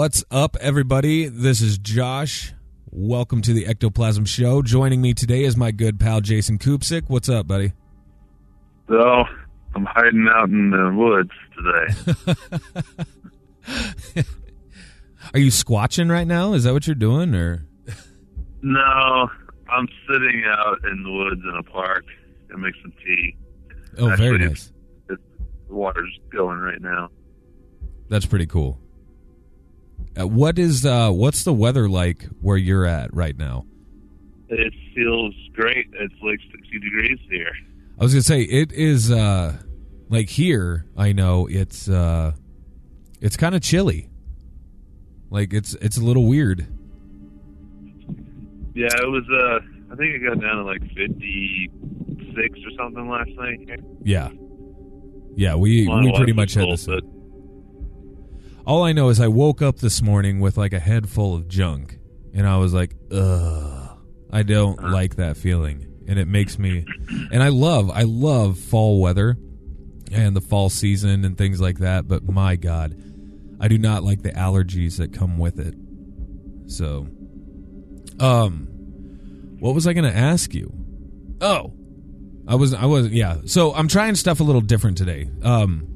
What's up, everybody? This is Josh. Welcome to the Ectoplasm Show. Joining me today is my good pal Jason Kupsik. What's up, buddy? So I'm hiding out in the woods today. Are you squatching right now? Is that what you're doing, or no, I'm sitting out in the woods in a park and make some tea. oh, very Actually, nice. It's, the water's going right now. That's pretty cool. Uh, what is uh, what's the weather like where you're at right now? It feels great. It's like 60 degrees here. I was gonna say it is uh, like here. I know it's uh, it's kind of chilly. Like it's it's a little weird. Yeah, it was. Uh, I think it got down to like 56 or something last night. here. Yeah, yeah. We we pretty much had cold, this. All I know is I woke up this morning with like a head full of junk, and I was like, "Ugh, I don't like that feeling," and it makes me. And I love, I love fall weather, and the fall season and things like that. But my God, I do not like the allergies that come with it. So, um, what was I going to ask you? Oh, I was, I was, yeah. So I'm trying stuff a little different today. Um,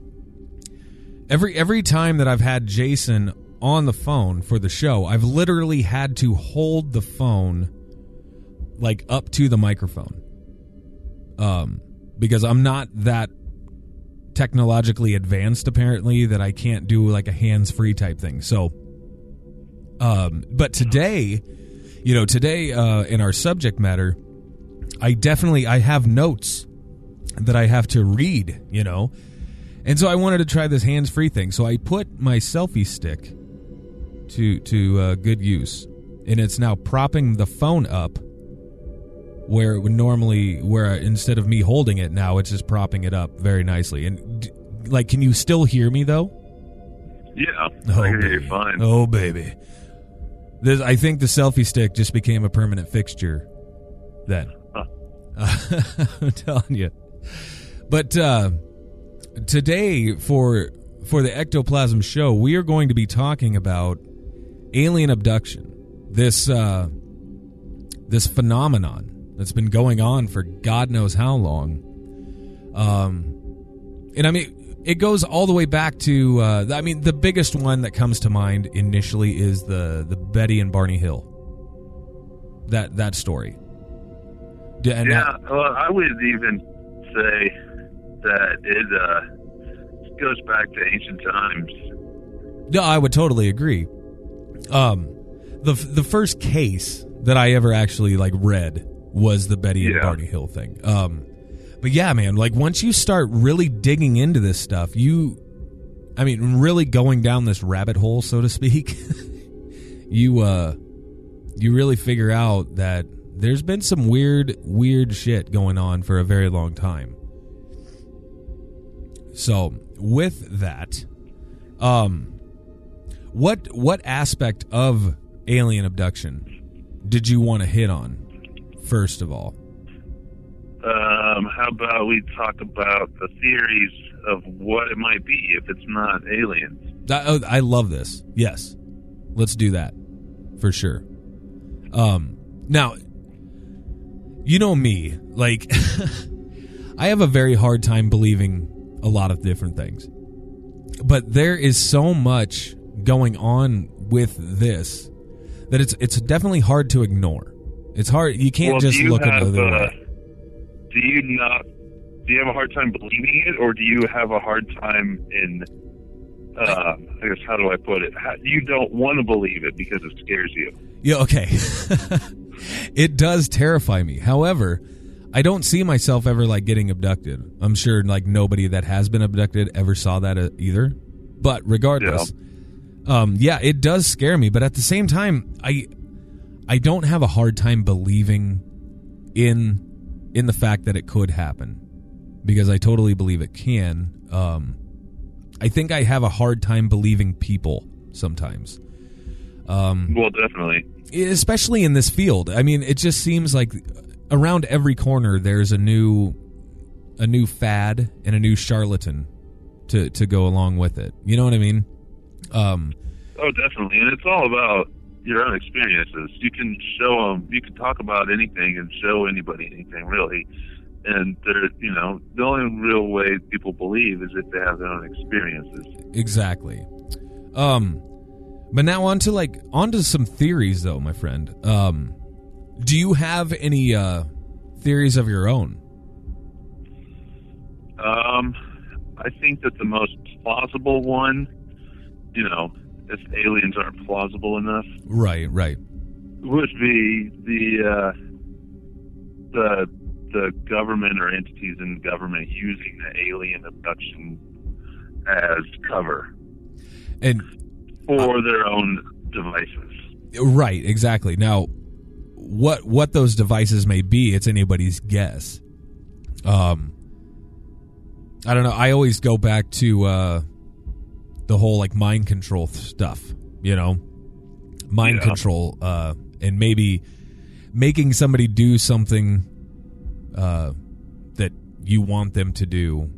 every every time that I've had Jason on the phone for the show, I've literally had to hold the phone like up to the microphone. Um because I'm not that technologically advanced apparently that I can't do like a hands-free type thing. So um but today, you know, today uh in our subject matter, I definitely I have notes that I have to read, you know. And so I wanted to try this hands-free thing. So I put my selfie stick to to uh, good use, and it's now propping the phone up where it would normally where instead of me holding it now it's just propping it up very nicely. And like, can you still hear me though? yeah, Oh, I hear baby. you fine. Oh baby, this I think the selfie stick just became a permanent fixture. Then I'm telling you, but uh, today for for the ectoplasm show, we are going to be talking about alien abduction. This uh, this phenomenon that's been going on for God knows how long. Um, and I mean, it goes all the way back to. Uh, I mean, the biggest one that comes to mind initially is the the Betty and Barney Hill. That that story. And yeah, that- well, I would even say that it uh, goes back to ancient times. No, I would totally agree. Um, the the first case that I ever actually like read was the Betty and Yeah. Barney Hill thing. Um, but yeah, man, like once you start really digging into this stuff, you, I mean, really going down this rabbit hole, so to speak, you uh, you really figure out that there's been some weird, weird shit going on for a very long time. So with that, um, what what aspect of alien abduction did you want to hit on first of all? Um, how about we talk about the theories of what it might be if it's not aliens? I, oh, I love this. Yes, let's do that for sure. Um, now, you know me, like I have a very hard time believing a lot of different things, but there is so much going on with this that it's it's definitely hard to ignore. It's hard. You can't well, just you look have, another uh, way. Do you not do you have a hard time believing it, or do you have a hard time in? Uh, I guess how do I put it? How, you don't want to believe it because it scares you. Yeah, okay. it does terrify me. However, I don't see myself ever like getting abducted. I'm sure like nobody that has been abducted ever saw that uh, either. But regardless, um, yeah, it does scare me. But at the same time, I I don't have a hard time believing in in the fact that it could happen because I totally believe it can. Um, I think I have a hard time believing people sometimes. Um, Well, definitely. especially in this field. I mean, it just seems like around every corner there's a new a new fad and a new charlatan to to go along with it. You know what I mean? Um, Oh, definitely, and it's all about your own experiences. You can show them, you can talk about anything and show anybody anything, really. And they're, you know, the only real way people believe is if they have their own experiences. exactly. Um, but now on to like on to some theories though, my friend. Um, do you have any uh theories of your own? Um, I think that the most plausible one, you know, if aliens aren't plausible enough, Right, right. would be the uh, the the government or entities in government using the alien abduction as cover And for their own devices. Right, exactly. Now, what what those devices may be, it's anybody's guess. Um, I don't know. I always go back to uh, the whole like mind control stuff. You know, mind Yeah. control, uh, and maybe making somebody do something uh, that you want them to do,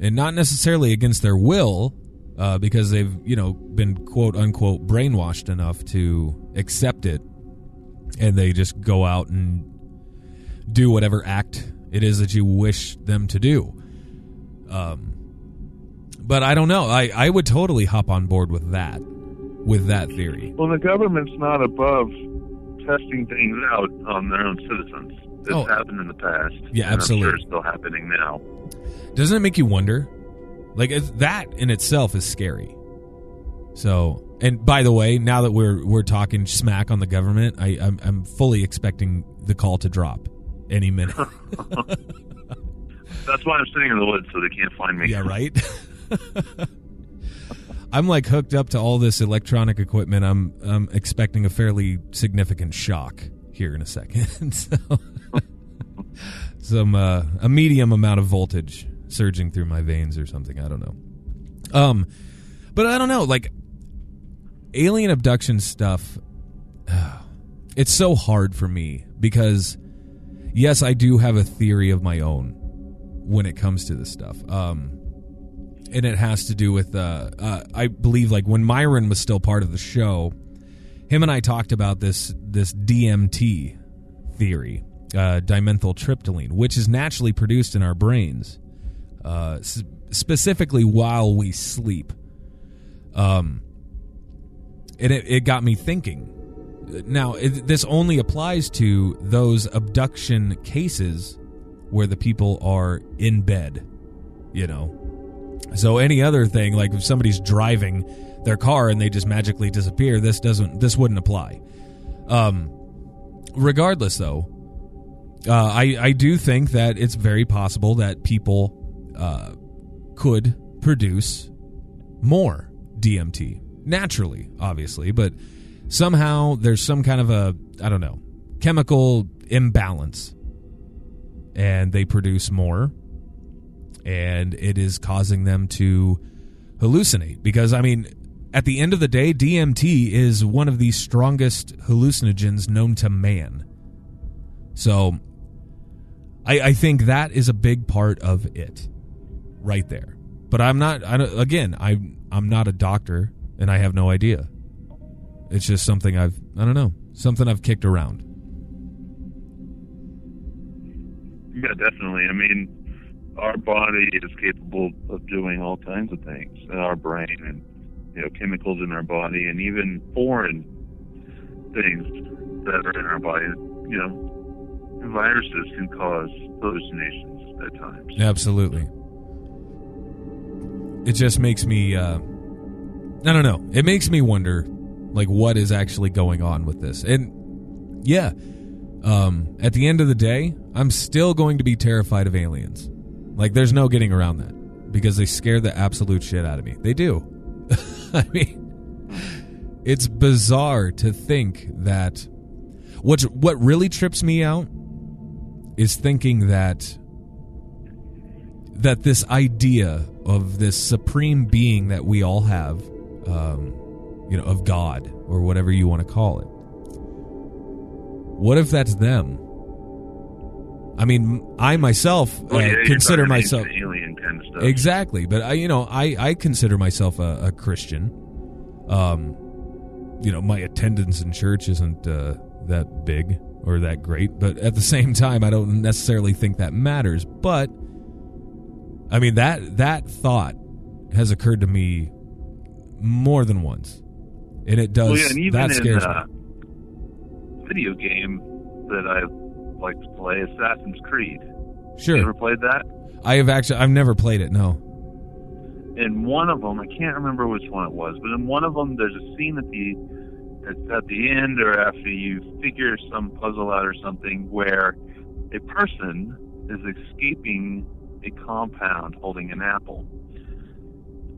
and not necessarily against their will, uh, because they've you know been quote unquote brainwashed enough to accept it, and they just go out and do whatever act it is that you wish them to do. Um, but I don't know. I I would totally hop on board with that, with that theory. Well, the government's not above testing things out on their own citizens. It's Oh. happened in the past. Yeah, absolutely. Sure it's still happening now. Doesn't it make you wonder? Like that in itself is scary. So, and by the way, now that we're we're talking smack on the government, I I'm, I'm fully expecting the call to drop any minute. That's why I'm sitting in the woods so they can't find me. yeah, right. I'm like hooked up to all this electronic equipment. I'm I'm expecting a fairly significant shock here in a second. so, some uh, a medium amount of voltage surging through my veins or something. I don't know. Um, but I don't know. Like alien abduction stuff. It's so hard for me because yes, I do have a theory of my own when it comes to this stuff. Um, and it has to do with uh, uh, I believe like when Myron was still part of the show, him and I talked about this this DMT theory, uh, dimethyltryptamine, which is naturally produced in our brains, uh, specifically while we sleep. Um, and it, it got me thinking. Now, it, this only applies to those abduction cases where the people are in bed, you know. So any other thing, like if somebody's driving their car and they just magically disappear, this doesn't, this wouldn't apply. Um, regardless, though, uh, I I do think that it's very possible that people uh, could produce more DMT naturally, obviously, but somehow there's some kind of a I don't know chemical imbalance, and they produce more, and it is causing them to hallucinate. Because I mean, at the end of the day, DMT is one of the strongest hallucinogens known to man. So, I, I think that is a big part of it, right there. But I'm not. I again, I I'm not a doctor, and I have no idea. It's just something I've I don't know something I've kicked around. Yeah, definitely. I mean, our body is capable of doing all kinds of things in our brain and, you know, chemicals in our body and even foreign things that are in our body. You know, viruses can cause hallucinations at times. Absolutely. It just makes me uh I don't know. It makes me wonder like what is actually going on with this. And yeah, um at the end of the day, I'm still going to be terrified of aliens. Like there's no getting around that because they scare the absolute shit out of me. They do. I mean, it's bizarre to think that what what really trips me out is thinking that that this idea of this supreme being that we all have, um, you know, of God or whatever you want to call it. What if that's them? I mean, I myself uh, yeah, consider myself alien kind of stuff. exactly, but I, you know, I I consider myself a, a Christian. Um, you know, my attendance in church isn't uh, that big or that great, but at the same time, I don't necessarily think that matters. But I mean that that thought has occurred to me more than once, and it does Well, yeah, and even that in scares uh, me. video game that I like to play, Assassin's Creed. Sure, You ever played that? I have actually I've never played it. No. in one of them, I can't remember which one it was, but in one of them, there's a scene at the it's at the end or after you figure some puzzle out or something where a person is escaping a compound holding an apple.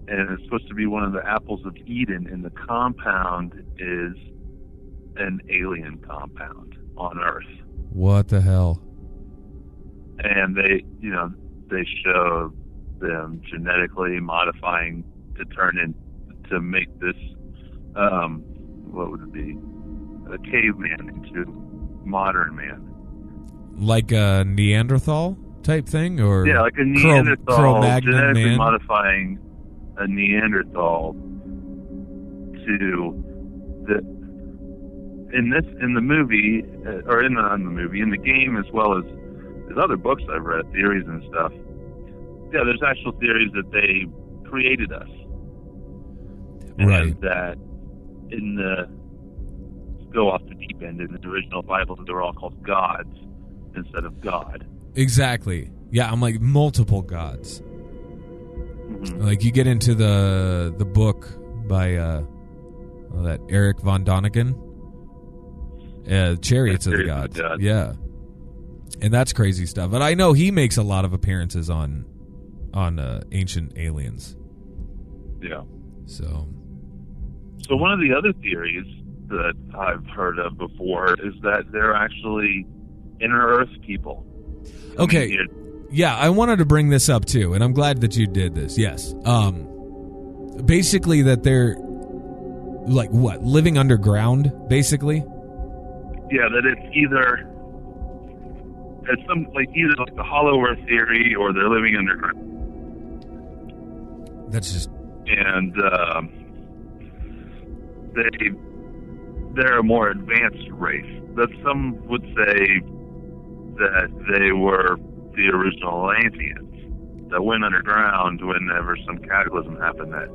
And it's supposed to be one of the apples of Eden, and the compound is an alien compound on Earth. What the hell? and they you know they show them genetically modifying to turn in to make this um what would it be a caveman into modern man Like a Neanderthal type thing, or yeah like a neanderthal Cro-Magnon genetically man? modifying a neanderthal to the in this in the movie uh, or in the, in the movie in the game as well as there's other books I've read theories and stuff yeah there's actual theories that they created us and Right. that in the go off the deep end in the original Bible they were all called gods instead of God Exactly. Yeah, I'm like multiple gods. Mhm. Like you get into the the book by uh that Eric von Däniken. Uh, Chariots of the Gods. the Yeah. And that's crazy stuff. But I know he makes a lot of appearances on on uh, ancient aliens. yeah So So one of the other theories that I've heard of before is that they're actually inner Earth people. Okay. here. Yeah, I wanted to bring this up too, and I'm glad that you did this. Yes. Um basically that they're like what, living underground basically? Yeah, that it's either it's some like either like the Hollow Earth theory or they're living underground. That's just and um, they they're a more advanced race. That some would say that they were the original Atlanteans that went underground whenever some cataclysm happened that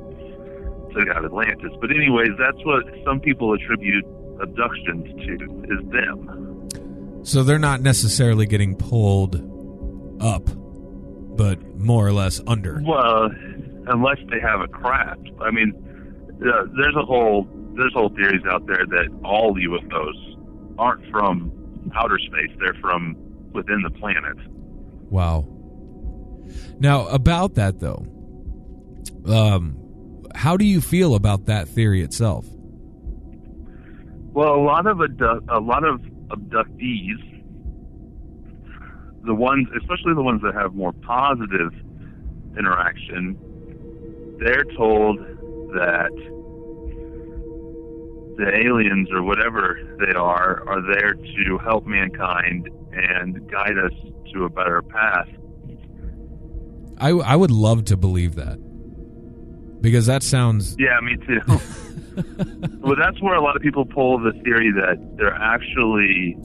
took out Atlantis. But anyways, that's what some people attribute abductions to is them. So they're not necessarily getting pulled up, but more or less under. Well, unless they have a craft. I mean, uh, there's a whole there's whole theories out there that all UFOs aren't from outer space; they're from within the planet. Wow. Now about that though, um, how do you feel about that theory itself? Well, a lot of a lot of abductees, the ones, especially the ones that have more positive interaction, they're told that the aliens or whatever they are are there to help mankind and guide us to a better path. I I would love to believe that because that sounds Yeah, me too. well, that's where a lot of people pull the theory that they're actually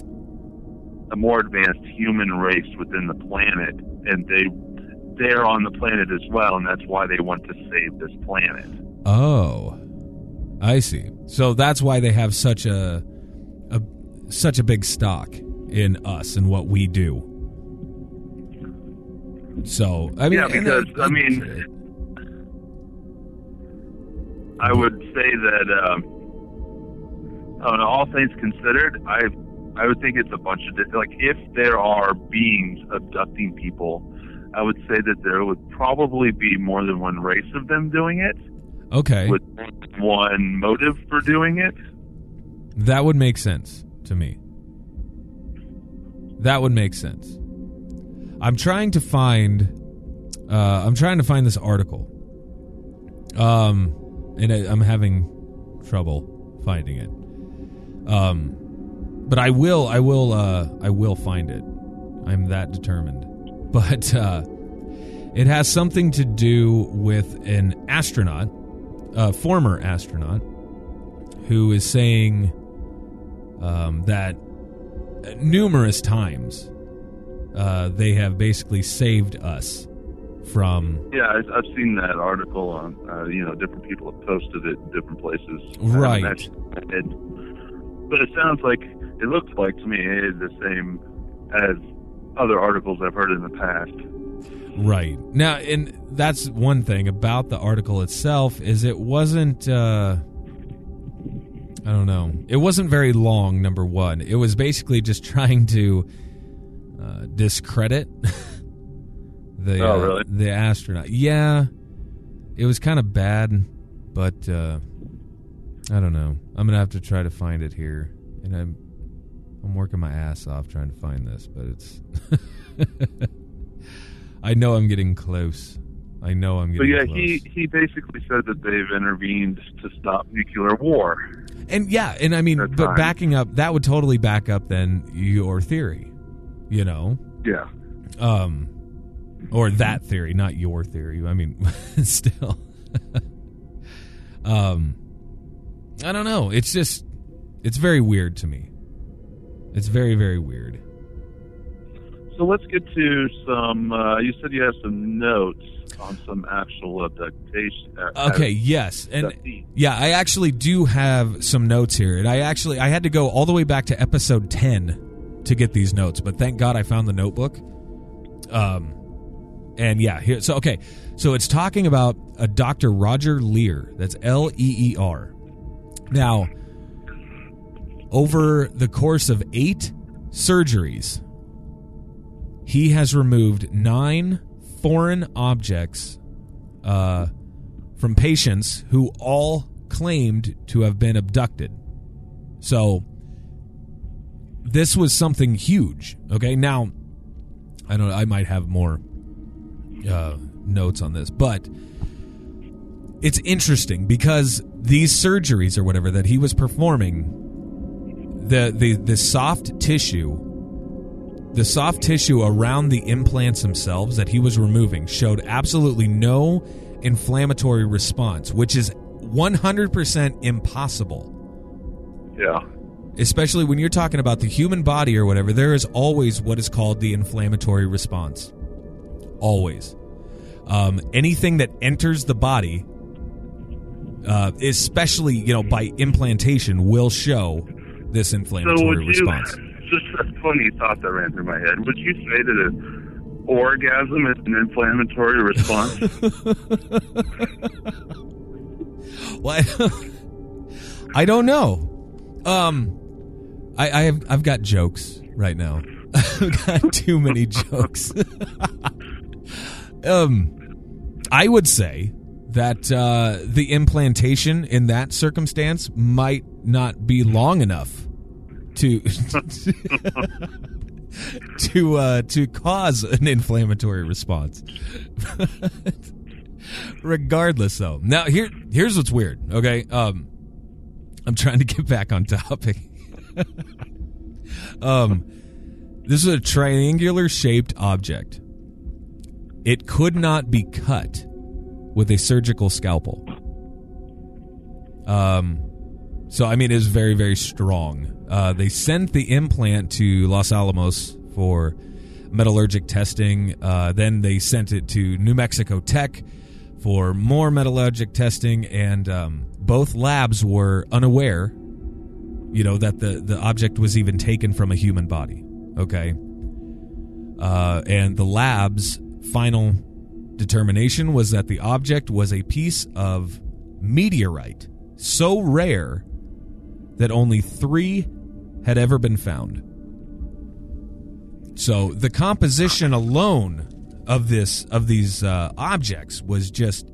a more advanced human race within the planet, and they they're on the planet as well, and that's why they want to save this planet. oh, I see. So that's why they have such a a such a big stock in us and what we do. So I mean, Yeah, because, I- I mean, I would say that, um, on all things considered, I I would think it's a bunch of di- like if there are beings abducting people, I would say that there would probably be more than one race of them doing it okay, with one motive for doing it. that would make sense to me. That would make sense. I'm trying to find. Uh, I'm trying to find this article. Um, and I, I'm having trouble finding it. Um, but I will. I will. Uh, I will find it. I'm that determined. But uh, it has something to do with an astronaut, a former astronaut, who is saying um, that numerous times uh, they have basically saved us from Yeah, I, I've seen that article on. Uh, you know, different people have posted it in different places. Right. it. But it sounds like it looks like to me it is the same as other articles I've heard in the past. Right. Now, and that's one thing about the article itself is it wasn't uh I don't know. It wasn't very long, number 1. It was basically just trying to uh discredit the Oh, uh, the astronaut. Yeah. It was kind of bad, but uh I don't know. I'm going to have to try to find it here. And I'm I'm working my ass off trying to find this, but it's I know I'm getting close. I know I'm But yeah, close. he he basically said that they've intervened to stop nuclear war. And yeah, and I mean, That's but fine. backing up, that would totally back up then your theory, you know, Yeah. um, or that theory, not your theory. I mean, still, um, I don't know. It's just, it's very weird to me. It's very, very weird. So let's get to some. Uh, you said you have some notes on some actual abduction. Uh, Okay, yes, and yeah, I actually do have some notes here, and I actually I had to go all the way back to episode ten to get these notes, but thank God I found the notebook. Um, and yeah, here so okay, so it's talking about a Dr. Roger Lear. That's L E E R. Now, over the course of eight surgeries, he has removed nine foreign objects uh, from patients who all claimed to have been abducted. So this was something huge. Okay, now I don't. I might have more uh, notes on this, but it's interesting because these surgeries or whatever that he was performing, the the the soft tissue the soft tissue around the implants themselves that he was removing showed absolutely no inflammatory response, which is 100% impossible. Yeah. Especially when you're talking about the human body or whatever, there is always what is called the inflammatory response. Always. Um, anything that enters the body, uh, especially you know by implantation, will show this So inflammatory you? response. Just a funny thought that ran through my head. Would you say that an orgasm is an inflammatory response? I, I don't know. Um, I, I have I've got jokes right now. I've got too many jokes. um, I would say that uh, the implantation in that circumstance might not be long enough to to uh, to cause an inflammatory response. Regardless, though. Now here here's what's weird. Okay, um, I'm trying to get back on topic. um, this is a triangular shaped object. It could not be cut with a surgical scalpel. Um, so I mean, it is very very strong. Uh, they sent the implant to Los Alamos for metallurgic testing. Uh, then they sent it to New Mexico Tech for more metallurgic testing, and um, both labs were unaware, you know, that the the object was even taken from a human body. Okay, uh, and the labs final determination was that the object was a piece of meteorite so rare that only three had ever been found. So the composition alone of this of these uh, objects was just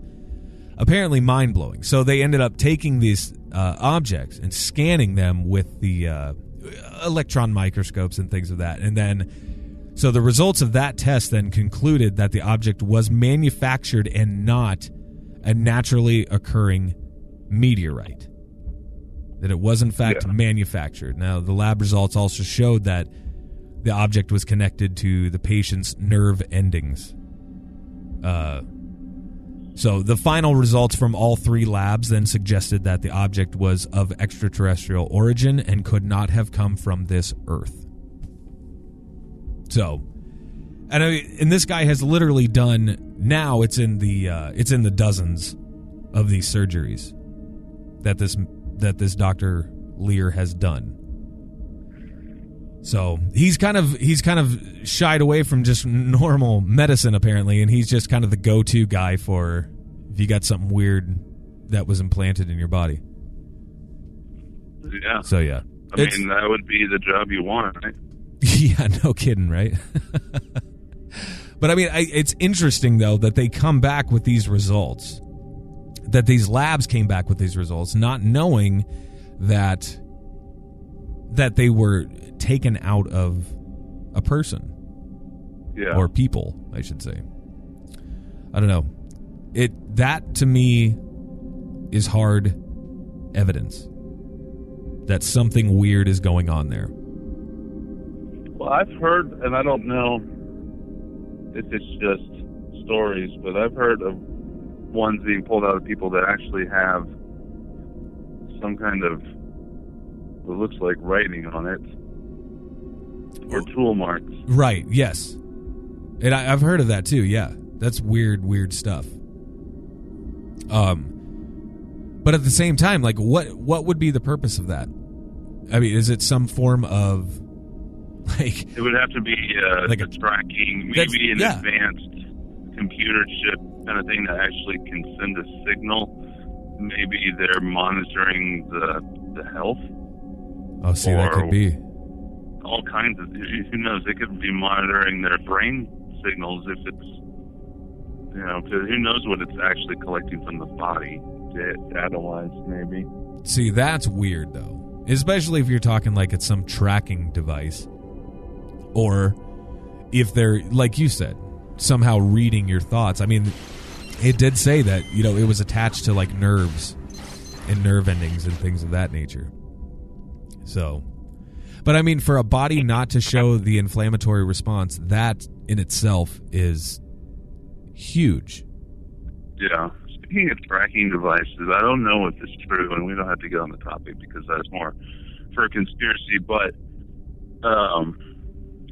apparently mind blowing. So they ended up taking these uh, objects and scanning them with the uh, electron microscopes and things of that, and then so the results of that test then concluded that the object was manufactured and not a naturally occurring meteorite. That it was in fact Yeah. manufactured. Now the lab results also showed that the object was connected to the patient's nerve endings. Uh, so the final results from all three labs then suggested that the object was of extraterrestrial origin and could not have come from this Earth. So, and I, and this guy has literally done now. It's in the uh, it's in the dozens of these surgeries that this that this Doctor Lear has done. So he's kind of he's kind of shied away from just normal medicine apparently, and he's just kind of the go-to guy for if you got something weird that was implanted in your body. Yeah. So yeah, I It's- mean, that would be the job you want, right? yeah, no kidding, right? but I mean, I, it's interesting though that they come back with these results, that these labs came back with these results, not knowing that that they were taken out of a person Yeah. or people, I should say. I don't know. It that to me is hard evidence that something weird is going on there. Well, I've heard, and I don't know if it's just stories, but I've heard of ones being pulled out of people that actually have some kind of what looks like writing on it or tool marks. Right. Yes. And I, I've heard of that too. Yeah, that's weird. Weird stuff. Um, but at the same time, like, what what would be the purpose of that? I mean, is it some form of like? It would have to be uh, Like a- a tracking, maybe an yeah. advanced computer chip kind of thing that actually can send a signal. Maybe they're monitoring the the health Oh, see, that could be. all kinds of who knows they could be monitoring their brain signals if it's you know 'cause who knows what it's actually collecting from the body data wise maybe See, that's weird though. Especially if you're talking like it's some tracking device. Or if they're like you said, somehow reading your thoughts. I mean, it did say that, you know, it was attached to like nerves and nerve endings and things of that nature. So, but I mean for a body not to show the inflammatory response, that in itself is huge. yeah speaking of tracking devices i don't know if it's true and we don't have to get on the topic because that's more for a conspiracy but um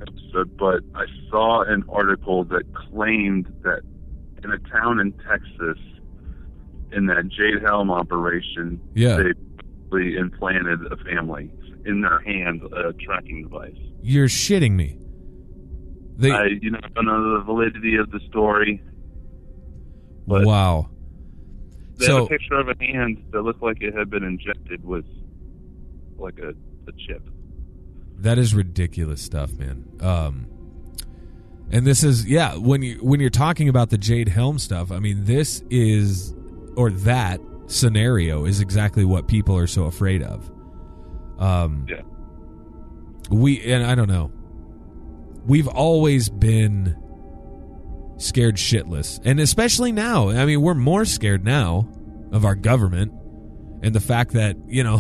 episode but i saw an article that claimed that in a town in texas in that jade helm operation Yeah. they implanted a family in their hand a tracking device. You're shitting me. They I, you know, don't know the validity of the story. but- wow. They So- had a picture of a hand that looked like it had been injected with like a, a chip. That is ridiculous stuff, man. Um, and this is yeah. When you when you're talking about the Jade Helm stuff, I mean, this is or that scenario is exactly what people are so afraid of. Um, Yeah. we and I don't know. We've always been scared shitless, and especially now. I mean, we're more scared now of our government and the fact that you know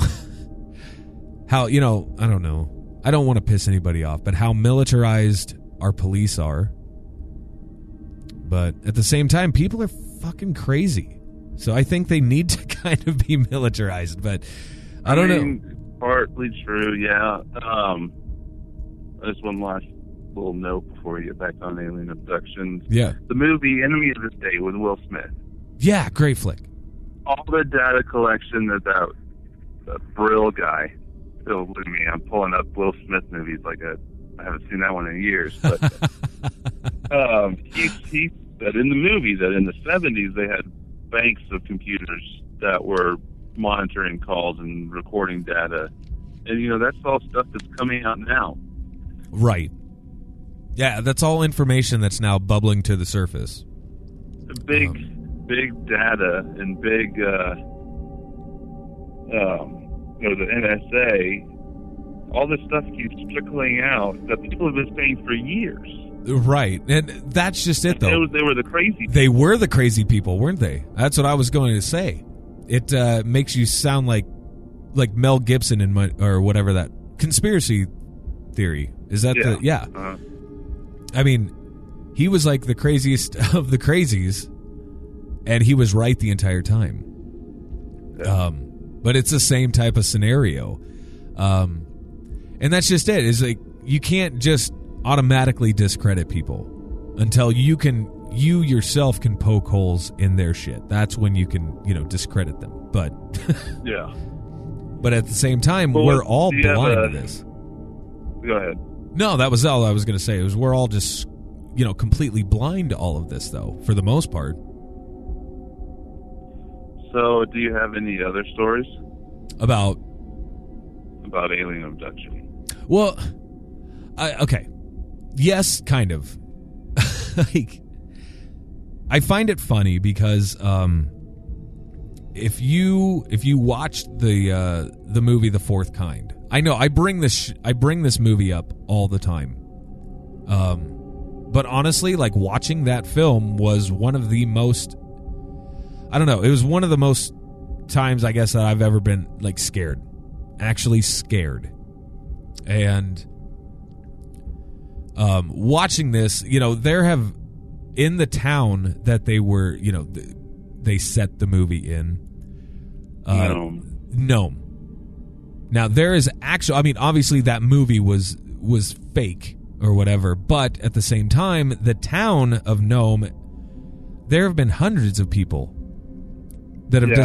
how you know I don't know. I don't want to piss anybody off, but how militarized our police are. But at the same time, people are fucking crazy. So I think they need to kind of be militarized. But I don't know. mean, Partly true, yeah. Um, just one last little note before we get back on alien abductions. Yeah, The movie Enemy of the State with Will Smith. yeah, great flick. All the data collection that that, that Brill guy. Still with me, I'm pulling up Will Smith movies like a, I haven't seen that one in years. But um, he, he said in the movie that in the 70s they had banks of computers that were monitoring calls and recording data. And, you know, that's all stuff that's coming out now. Right. Yeah, that's all information that's now bubbling to the surface. Big, Um, big data and big, uh, um, you know, the NSA, all this stuff keeps trickling out that people have been saying for years. Right. And that's just it, though. they were the crazy They were the crazy people, weren't they? That's what I was going to say. It uh, makes you sound like like Mel Gibson in my, or whatever that conspiracy theory is that the yeah. Uh, I mean, he was like the craziest of the crazies, and he was right the entire time. Um, but it's the same type of scenario, um, and that's just it. Is like you can't just automatically discredit people until you can you yourself can poke holes in their shit. That's when you can you know discredit them. But yeah. but at the same time, Well, we're all do you have blind a- to this. Go ahead. No, that was all I was going to say. It was we're all just, you know, completely blind to all of this, though, for the most part. So, do you have any other stories About about alien abduction? well, I, okay, yes, kind of. like, I find it funny because um, if you if you watched the uh, the movie The Fourth Kind, I know I bring this sh- I bring this movie up all the time. Um, but honestly, like watching that film was one of the most I don't know, it was one of the most times I guess that I've ever been like scared. Actually scared. And um watching this, you know, there have in the town that they were, you know, th- they set the movie in uh, Nome. Nome. Now there is actual. I mean, obviously that movie was was fake or whatever, but at the same time, the town of Nome, there have been hundreds of people that have Yeah,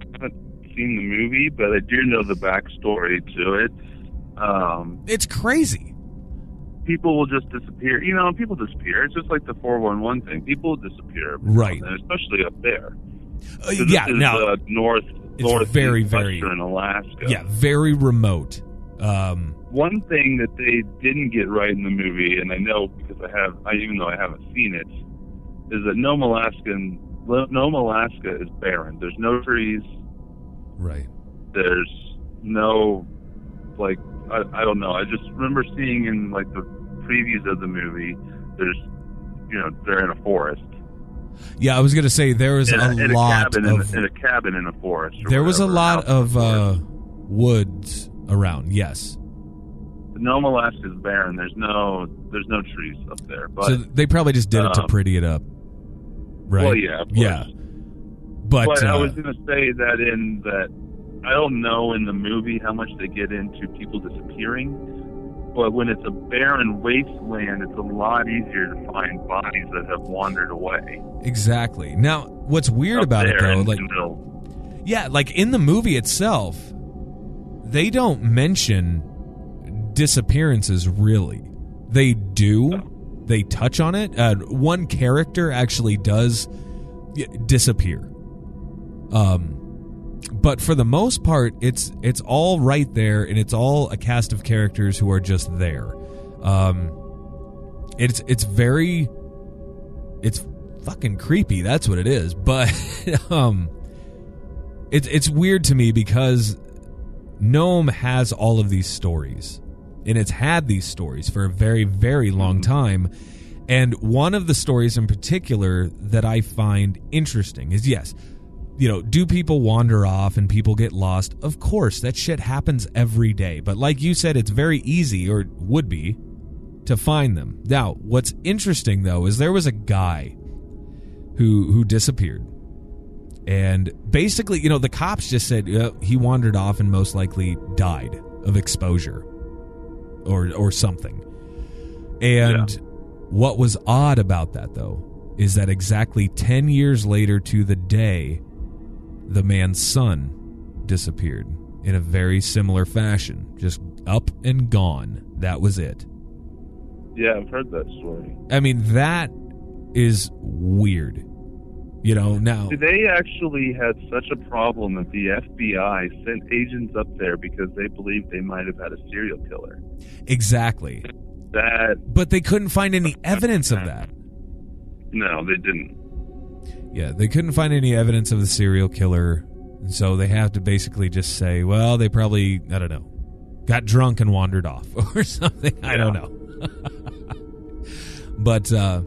I haven't seen the movie, but I do know the backstory to it. Um, It's crazy. people will just disappear. You know, people disappear. It's just like the 411 thing. People disappear. Right. Especially up there. Uh, So yeah. Now, uh, north, it's north, very, very- in Alaska. yeah, very remote. Um, One thing that they didn't get right in the movie, and I know because I have, I, even though I haven't seen it, is that Nome, Alaskan, Nome, Alaska is barren. There's no trees. right. There's no, like, I, I don't know. I just remember seeing in like the previews of the movie. There's, you know, they're in a forest. Yeah, I was gonna say there was in a, in lot cabin of in, a, in a cabin in a forest. or there was a lot of uh, woods around. Yes. Nome, Alaska is barren. There's no there's no trees up there. But so they probably just did it to um, pretty it up, right? well, yeah, yeah. But, But, I uh, was going to say that in that I don't know in the movie how much they get into people disappearing, but when it's a barren wasteland, it's a lot easier to find bodies that have wandered away. exactly. Now, what's weird up about it though, like yeah, like in the movie itself, they don't mention disappearances really. They do. They touch on it. Uh, one character actually does disappear. Um, but for the most part, it's it's all right there, and it's all a cast of characters who are just there. Um, it's it's very, it's fucking creepy. That's what it is. But um, it's it's weird to me because Nome has all of these stories, and it's had these stories for a very very long time. And one of the stories in particular that I find interesting is yes, you know, do people wander off and people get lost? Of course, that shit happens every day. But like you said, it's very easy, or would be, to find them. Now, what's interesting though is there was a guy who who disappeared, and basically, you know, the cops just said uh, he wandered off and most likely died of exposure, or or something. And what was odd about that though is that exactly ten years later to the day the man's son disappeared in a very similar fashion. Just up and gone. That was it. Yeah, I've heard that story. I mean, that is weird. You know, now They actually had such a problem that the FBI sent agents up there because they believed they might have had a serial killer. exactly. That But they couldn't find any evidence of that. no, they didn't. Yeah, they couldn't find any evidence of the serial killer. So they have to basically just say, well, they probably, I don't know, got drunk and wandered off or something. I don't know. but uh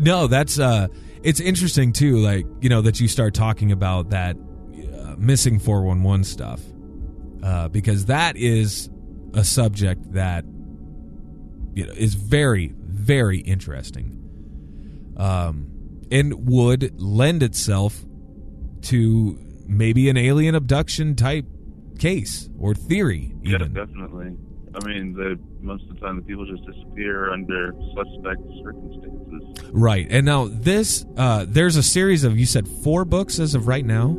no, that's uh it's interesting too like, you know, that you start talking about that uh, missing 411 stuff. Uh because that is a subject that you know is very very interesting. Um and would lend itself to maybe an alien abduction type case or theory Yeah, even. definitely. I mean, the, most of the time the people just disappear under suspect circumstances. Right. And now this uh there's a series of you said four books as of right now?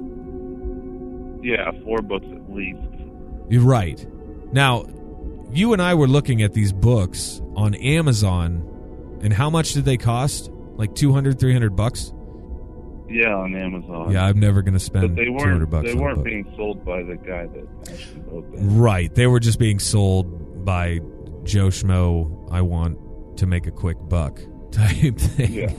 Yeah, four books at least. You're right. Now, you and I were looking at these books on Amazon and how much did they cost? Like 200 300 bucks? Yeah, on Amazon. Yeah, I'm never going to spend but they 200 weren't. bucks They weren't being sold by the guy that actually wrote them. Right. They were just being sold by Joe Schmo, I want to make a quick buck type thing. Yeah.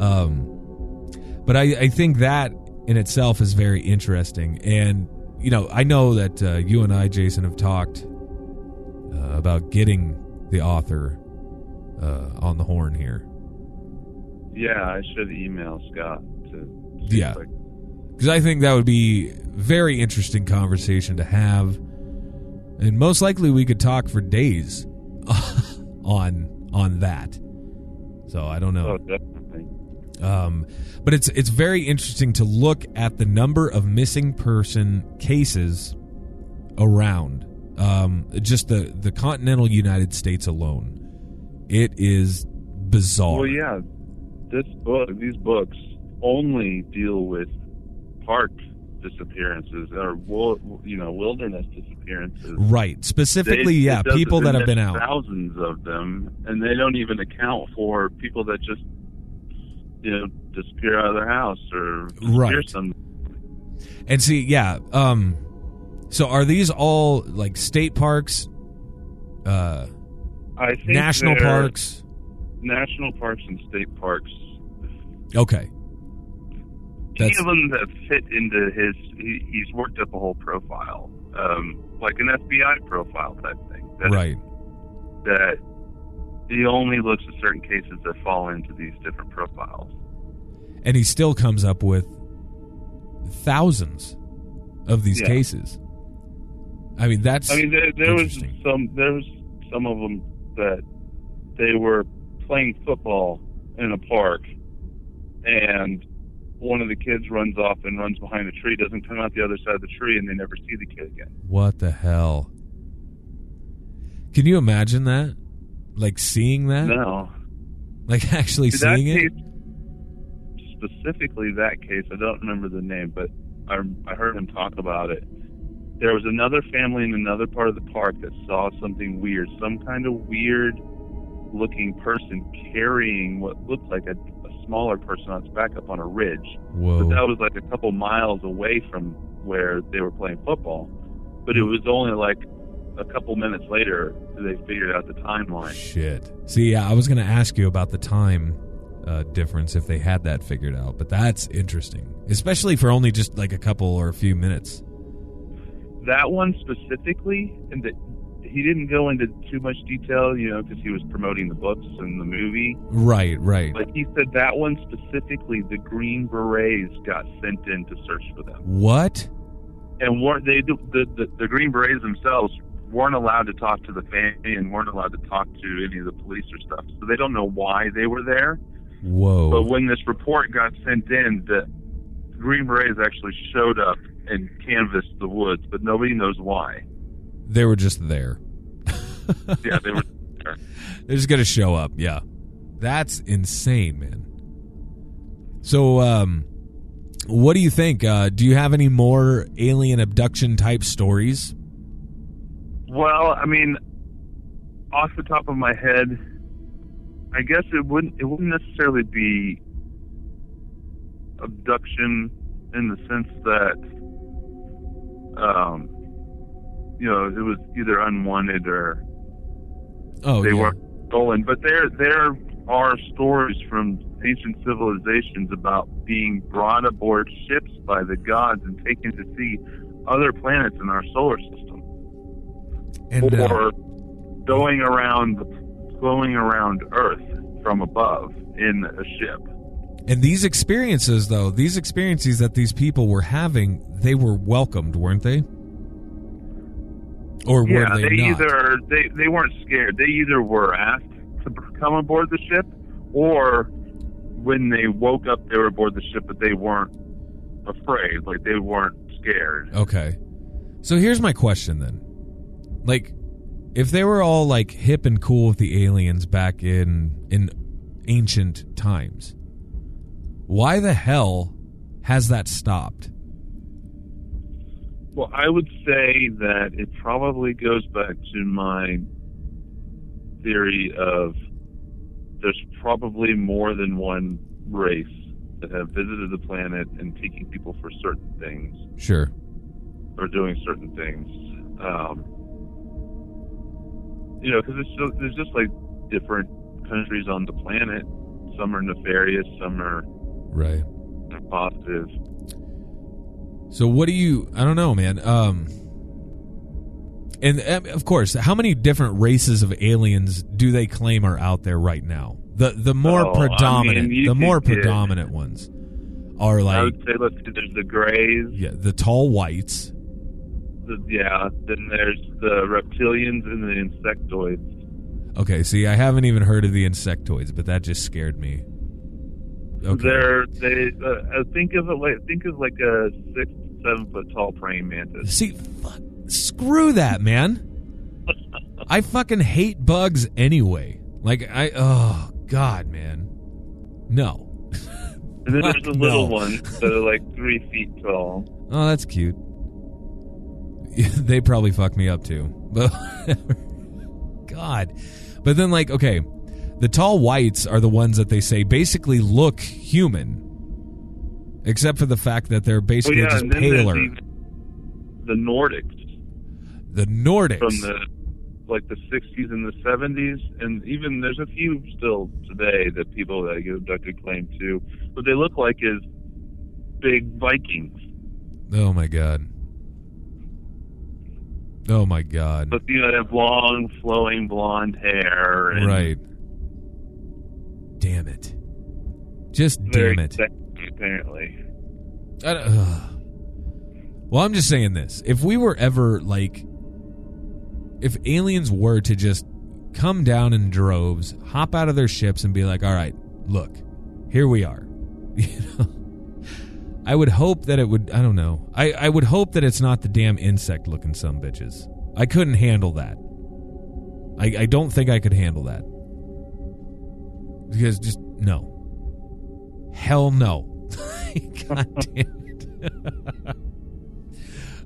um, but I, I think that in itself is very interesting. And, you know, I know that uh, you and I, Jason, have talked uh, about getting the author uh, on the horn here. Yeah, I should email Scott to. Yeah. because I think that would be very interesting conversation to have, and most likely we could talk for days on on that. So I don't know. Oh, definitely. Um, but it's it's very interesting to look at the number of missing person cases around um, just the the continental United States alone. It is bizarre. Well, yeah, this book, these books only deal with park disappearances or you know wilderness disappearances. Right. Specifically, They- yeah, people that have been out. Thousands of them, and they don't even account for people that just you know disappear out of their house or Right. some. And see, yeah. Um, so are these all like state parks, uh, I think national parks? National parks and state parks. Okay. Any of them that fit into his, he, he's worked up a whole profile, um, like an FBI profile type thing. That, right. That he only looks at certain cases that fall into these different profiles. And he still comes up with thousands of these Yeah. cases. I mean, that's I mean, there, there was some, there was some of them that they were playing football in a park, and one of the kids runs off and runs behind a tree, doesn't come out the other side of the tree, and they never see the kid again. what the hell. Can you imagine that? Like seeing that? No, Like actually seeing it? case, specifically that case, I don't remember the name, but I, I heard him talk about it. There was another family in another part of the park that saw something weird, some kind of weird looking person carrying what looked like a, a smaller person on its back up on a ridge. Whoa. But that was like a couple miles away from where they were playing football. But it was only like a couple minutes later that they figured out the timeline. Shit. See, yeah, I was going to ask you about the time uh, difference if they had that figured out, but that's interesting, especially for only just like a couple or a few minutes. that one specifically, and that he didn't go into too much detail, you know, because he was promoting the books and the movie. Right, right. But he said that one specifically, the Green Berets got sent in to search for them, What? and weren't they? The the, the Green Berets themselves weren't allowed to talk to the family and weren't allowed to talk to any of the police or stuff, so they don't know why they were there. Whoa. But when this report got sent in, the Green Berets actually showed up and canvassed the woods, but nobody knows why. They were just there. Yeah, they were there. They're just to show up. Yeah. That's insane, man. So, um, what do you think? Uh, do you have any more alien abduction type stories? Well, I mean, off the top of my head, I guess it wouldn't it wouldn't necessarily be abduction in the sense that um, you know it was either unwanted or Oh, they yeah. were stolen. But there there are stories from ancient civilizations about being brought aboard ships by the gods and taken to see other planets in our solar system, and, uh, or going around going around Earth from above in a ship. and these experiences, though, these experiences that these people were having, they were welcomed, weren't they? Or were yeah, they, they, not? either they they weren't scared. They either were asked to come aboard the ship, or when they woke up, they were aboard the ship, but they weren't afraid. Like they weren't scared. Okay. So here's my question then. Like if they were all like hip and cool with the aliens back in in ancient times, why the hell has that stopped? Well, I would say that it probably goes back to my theory of there's probably more than one race that have visited the planet and taking people for certain things Sure. or doing certain things. Um, you know, because there's just like different countries on the planet. Some are nefarious, some are Right. positive. So what do you I don't know, man. Um and um, of course, how many different races of aliens do they claim are out there right now? The the more Oh, I mean, predominant, the more predominant ones are like. I would say, let's see, there's the Greys. yeah, the tall whites. The, yeah, then there's the reptilians and the insectoids. Okay, see, I haven't even heard of the insectoids, but that just scared me. Okay. They're they uh, think of it like think of like a six seven foot tall praying mantis. See, fuck, screw that, man. I fucking hate bugs anyway. Like I, oh god, man, no. And then there's the little no. ones that are like three feet tall. Oh, that's cute. they probably fuck me up too, but God. But then, like, okay, the tall whites are the ones that they say basically look human, except for the fact that they're Well, basically yeah, just paler. even the Nordics the Nordics. from the like the 60s and the 70s, and even there's a few still today that people that get abducted claim to. What they look like is big Vikings, oh my god. Oh my god. but you know, they have long, flowing blonde hair. And Right. Damn it. Just Very damn it. apparently. I don't- Well, I'm just saying this. If we were ever like, if aliens were to just come down in droves, hop out of their ships, and be like, "All right, look, here we are," you know, I would hope that it would. I don't know. I I would hope that it's not the damn insect-looking some bitches. I couldn't handle that. I I don't think I could handle that because just no, hell no. God damn it.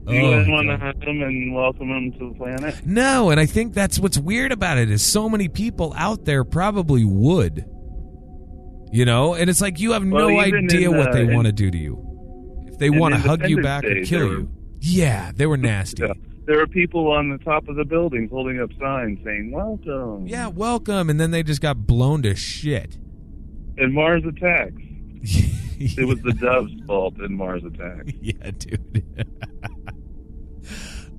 Do you Oh, guys want to God. have them and welcome them to the planet? No, and I think that's what's weird about it is so many people out there probably would. You know, and it's like you have Well, no idea in, what uh, they want to do to you. If they want to hug you back or Day, kill there you. Yeah, they were nasty. Yeah. There are people on the top of the buildings holding up signs saying "Welcome." Yeah, welcome, and then they just got blown to shit. And Mars attacks. It was the dove's fault in Mars attacks. yeah, dude.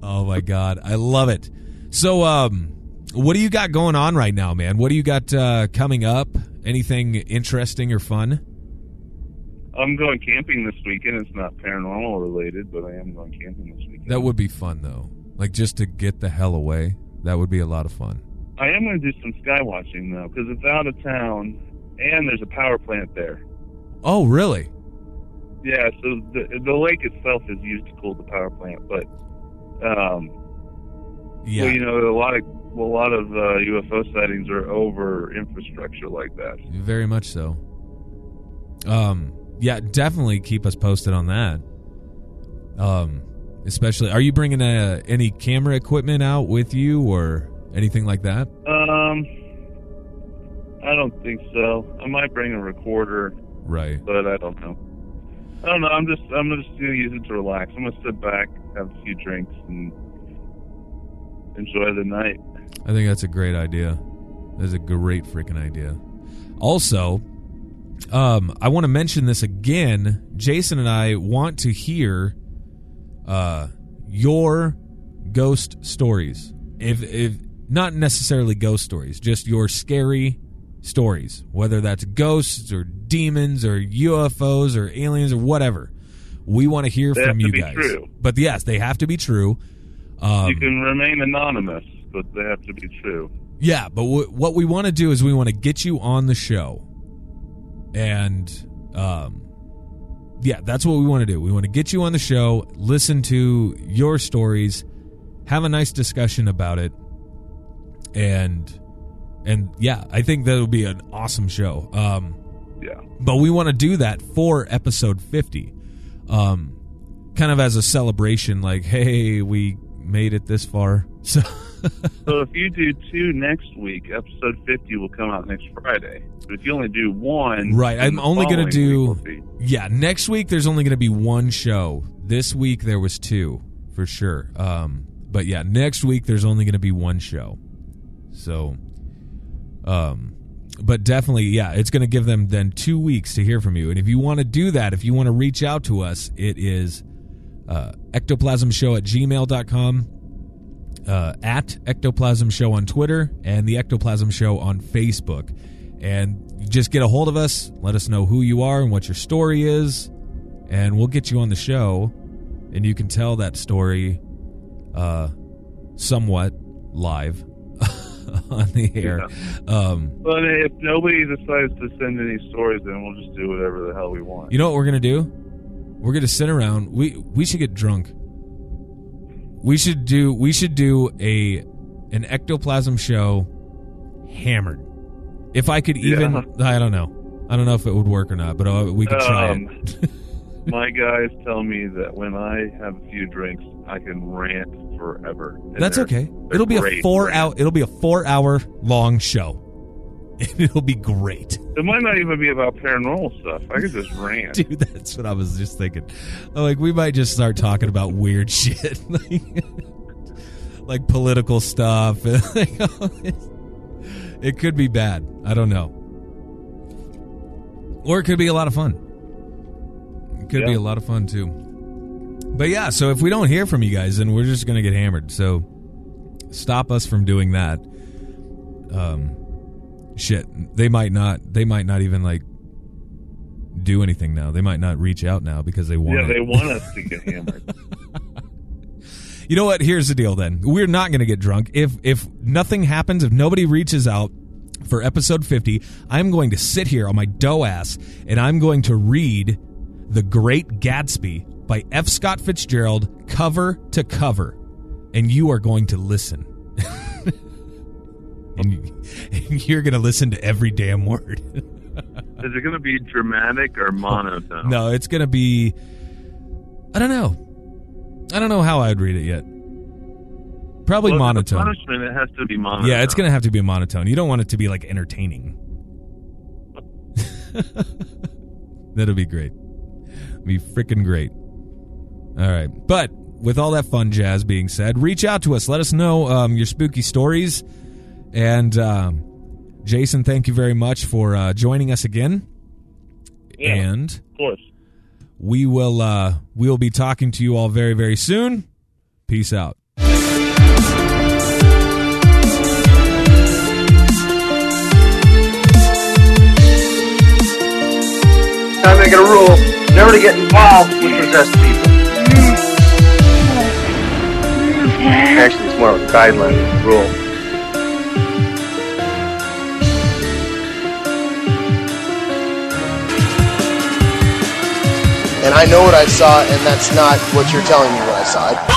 oh my god, I love it. So, um, what do you got going on right now, man? What do you got uh, coming up? Anything interesting or fun? I'm going camping this weekend. It's not paranormal related, but I am going camping this weekend. That would be fun though. Like just to get the hell away. That would be a lot of fun. I am going to do some sky watching though, because it's out of town, and there's a power plant there. Oh, really? Yeah, so the the lake itself is used to cool the power plant, but um, Yeah. well, you know, a lot of a lot of uh, UFO sightings are over infrastructure like that. Very much so. Um yeah, definitely keep us posted on that. Um especially are you bringing uh any camera equipment out with you or anything like that? Um, I don't think so. I might bring a recorder, Right. but I don't know. I don't know. I'm just I'm just gonna use it to relax. I'm gonna sit back, have a few drinks, and enjoy the night. I think that's a great idea. That's a great freaking idea. Also, um, I want to mention this again. Jason and I want to hear uh, your ghost stories. If if not necessarily ghost stories, just your scary stories, whether that's ghosts or demons or UFOs or aliens or whatever. We want to hear They from have to you be guys. true. But yes, they have to be true. Um, you can remain anonymous, but they have to be true. Yeah, but w- what we want to do is we want to get you on the show, and um, yeah, that's what we want to do. We want to get you on the show, listen to your stories, have a nice discussion about it, and and yeah, I think that would be an awesome show. Um, Yeah. but we want to do that for episode 50 um kind of as a celebration like hey we made it this far so So if you do two next week, episode 50 will come out next Friday. But if you only do one, Right, I'm only do- week will be- yeah next week there's only going to be one show. This week there was two for sure. Um but yeah next week there's only going to be one show. So um but definitely yeah it's going to give them then two weeks to hear from you. And if you want to do that if you want to reach out to us it is uh, ectoplasmshow at gmail.com uh, at ectoplasm show on twitter and the ectoplasm show on facebook and just get a hold of us let us know who you are and what your story is and we'll get you on the show and you can tell that story uh, somewhat live on the air um, But if nobody decides to send any stories, then we'll just do whatever the hell we want. You know what we're gonna do? We're gonna sit around. We we should get drunk. We should do we should do a an ectoplasm show hammered. If I could even Yeah. I don't know. I don't know if it would work or not, but uh, we could try Um, it. My guys tell me that when I have a few drinks, I can rant forever. That's okay. It'll be a 4 rants. hour it'll be a 4 hour long show. It'll be great. It might not even be about paranormal stuff. I could just rant. Dude, that's what I was just thinking. Like we might just start talking about weird shit, like, like political stuff. it could be bad. I don't know, or it could be a lot of fun. It could be a lot of fun too. But yeah, so if we don't hear from you guys, then we're just gonna get hammered. So stop us from doing that. Um, shit, they might not. They might not even like do anything now. They might not reach out now because they want. Yeah, it. they want us to get hammered. You know what? Here's the deal. Then we're not going to get drunk. If if nothing happens, if nobody reaches out for episode 50, I'm going to sit here on my dough ass and I'm going to read The Great Gatsby by F. Scott Fitzgerald cover to cover, and you are going to listen. and, you, and you're going to listen to every damn word. Is it going to be dramatic or monotone? No, it's going to be. I don't know. I don't know how I'd read it yet. Probably Well, if it's a monotone. punishment, it has to be monotone. Yeah, it's going to have to be a monotone. You don't want it to be like entertaining. That'll be great. Be freaking great. All right. But with all that fun jazz being said, reach out to us. Let us know um, your spooky stories. And um, Jason, thank you very much for uh, joining us again. Yeah. And Of course. we will uh, we will be talking to you all very very soon. Peace out. I make it a rule never to get involved with possessed people. Actually, it's more of a guideline rule. And I know what I saw, and that's not what you're telling me what I saw.